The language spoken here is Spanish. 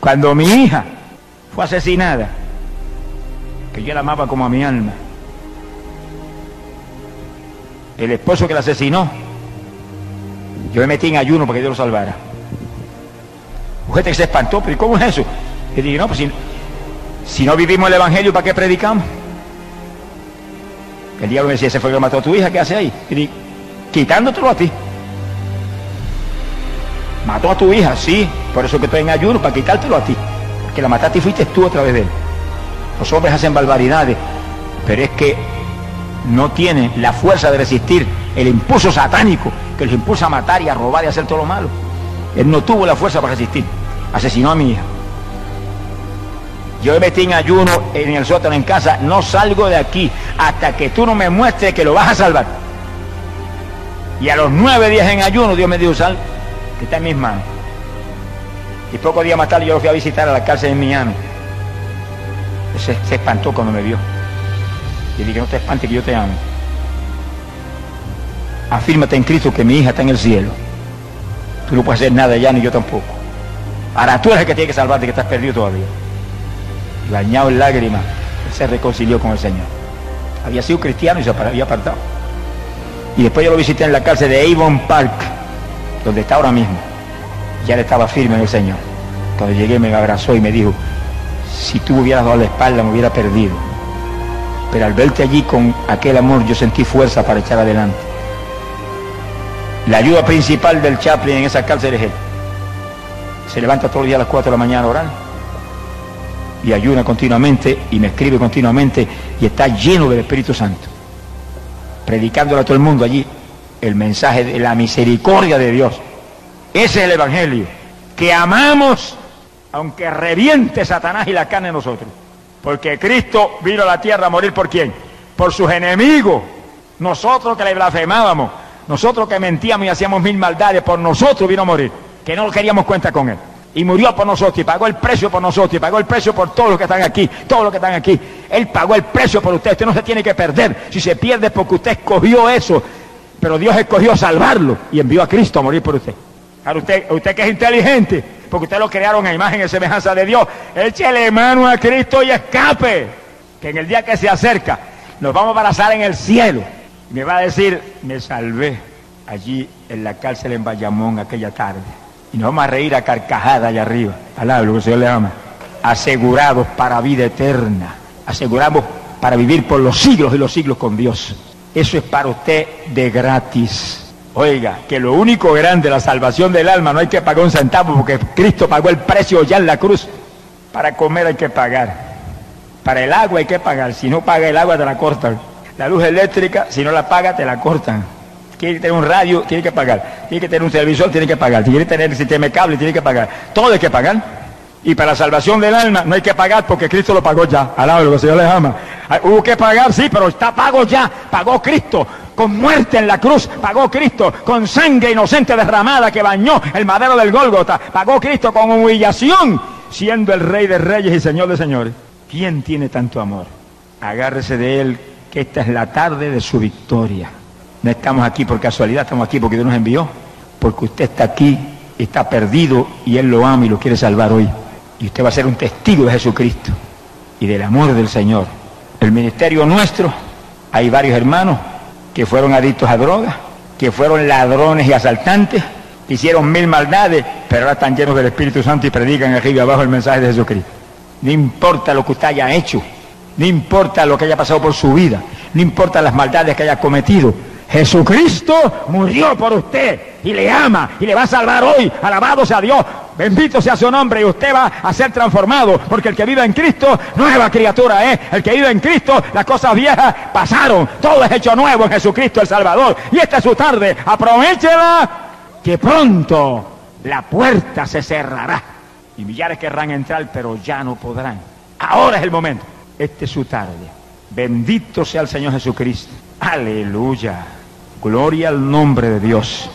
Cuando mi hija fue asesinada, que yo la amaba como a mi alma, el esposo que la asesinó, yo me metí en ayuno para que Dios lo salvara. Mujer que se espantó, pero ¿cómo es eso? Y dije, no, pues si, si no vivimos el Evangelio, ¿para qué predicamos? El diablo me decía, ese fue el que mató a tu hija, ¿qué hace ahí? Y dije, quitándotelo a ti. Mató a tu hija, sí, por eso que estoy en ayuno, para quitártelo a ti. Porque la mataste y fuiste tú a través de él. Los hombres hacen barbaridades, pero es que no tienen la fuerza de resistir el impulso satánico que les impulsa a matar y a robar y a hacer todo lo malo. Él no tuvo la fuerza para resistir. Asesinó a mi hija. Yo me metí en ayuno en el sótano en casa, no salgo de aquí hasta que tú no me muestres que lo vas a salvar. Y a los nueve días en ayuno Dios me dijo, sal, está en mis manos. Y pocos días más tarde yo lo fui a visitar a la cárcel en Miami. Se, se espantó cuando me vio. Y dije, no te espantes que yo te amo. Afírmate en Cristo que mi hija está en el cielo. Tú no puedes hacer nada ya, ni yo tampoco. Ahora tú eres el que tiene que salvarte, que estás perdido todavía. Y bañado en lágrimas, él se reconcilió con el Señor. Había sido cristiano y se había apartado. Y después yo lo visité en la cárcel de Avon Park, donde está ahora mismo. Ya él estaba firme en el Señor. Cuando llegué me abrazó y me dijo, si tú hubieras dado la espalda me hubiera perdido. Pero al verte allí con aquel amor yo sentí fuerza para echar adelante. La ayuda principal del Chaplin en esa cárcel es él. Se levanta todos los días a las 4 de la mañana a orar y ayuna continuamente y me escribe continuamente y está lleno del Espíritu Santo, predicándole a todo el mundo allí el mensaje de la misericordia de Dios. Ese es el Evangelio, que amamos aunque reviente Satanás y la carne en nosotros. Porque Cristo vino a la tierra a morir por quién? Por sus enemigos. Nosotros que le blasfemábamos, nosotros que mentíamos y hacíamos mil maldades, por nosotros vino a morir, que no queríamos cuenta con él. Y murió por nosotros y pagó el precio por nosotros y pagó el precio por todos los que están aquí, todos los que están aquí. Él pagó el precio por usted. Usted no se tiene que perder. Si se pierde porque usted escogió eso. Pero Dios escogió salvarlo y envió a Cristo a morir por usted. Ahora usted, usted que es inteligente, porque usted lo crearon a imagen y semejanza de Dios, échele mano a Cristo y escape. Que en el día que se acerca, nos vamos a abrazar en el cielo. Y me va a decir, me salvé allí en la cárcel en Bayamón aquella tarde. Y nos vamos a reír a carcajada allá arriba. Palabra, lo que el Señor le ama. Asegurados para vida eterna. Aseguramos para vivir por los siglos y los siglos con Dios. Eso es para usted de gratis. Oiga, que lo único grande, la salvación del alma, no hay que pagar un centavo porque Cristo pagó el precio ya en la cruz. Para comer hay que pagar. Para el agua hay que pagar. Si no paga el agua te la cortan. La luz eléctrica, si no la paga te la cortan. Quiere tener un radio, tiene que pagar. Tiene que tener un televisor, tiene que pagar. Quiere tener el sistema de cable, tiene que pagar. Todo hay que pagar. Y para la salvación del alma no hay que pagar porque Cristo lo pagó ya. Alaba lo que el Señor les ama. Hubo que pagar, sí, pero está pago ya. Pagó Cristo con muerte en la cruz, pagó Cristo con sangre inocente derramada que bañó el madero del Gólgota, pagó Cristo con humillación, siendo el Rey de Reyes y Señor de Señores. ¿Quién tiene tanto amor? Agárrese de él, que esta es la tarde de su victoria. No estamos aquí por casualidad, estamos aquí porque Dios nos envió, porque usted está aquí, está perdido y Él lo ama y lo quiere salvar hoy. Y usted va a ser un testigo de Jesucristo y del amor del Señor. El ministerio nuestro, hay varios hermanos que fueron adictos a drogas, que fueron ladrones y asaltantes, hicieron mil maldades, pero ahora están llenos del Espíritu Santo y predican aquí y abajo el mensaje de Jesucristo. No importa lo que usted haya hecho, no importa lo que haya pasado por su vida, no importa las maldades que haya cometido. Jesucristo murió por usted y le ama y le va a salvar hoy. Alabado sea Dios. Bendito sea su nombre y usted va a ser transformado, porque el que vive en Cristo, nueva criatura es. El que vive en Cristo, las cosas viejas pasaron. Todo es hecho nuevo en Jesucristo el Salvador. Y esta es su tarde. Aprovechela que pronto la puerta se cerrará. Y millares querrán entrar, pero ya no podrán. Ahora es el momento. Esta es su tarde. Bendito sea el Señor Jesucristo. Aleluya. Gloria al nombre de Dios.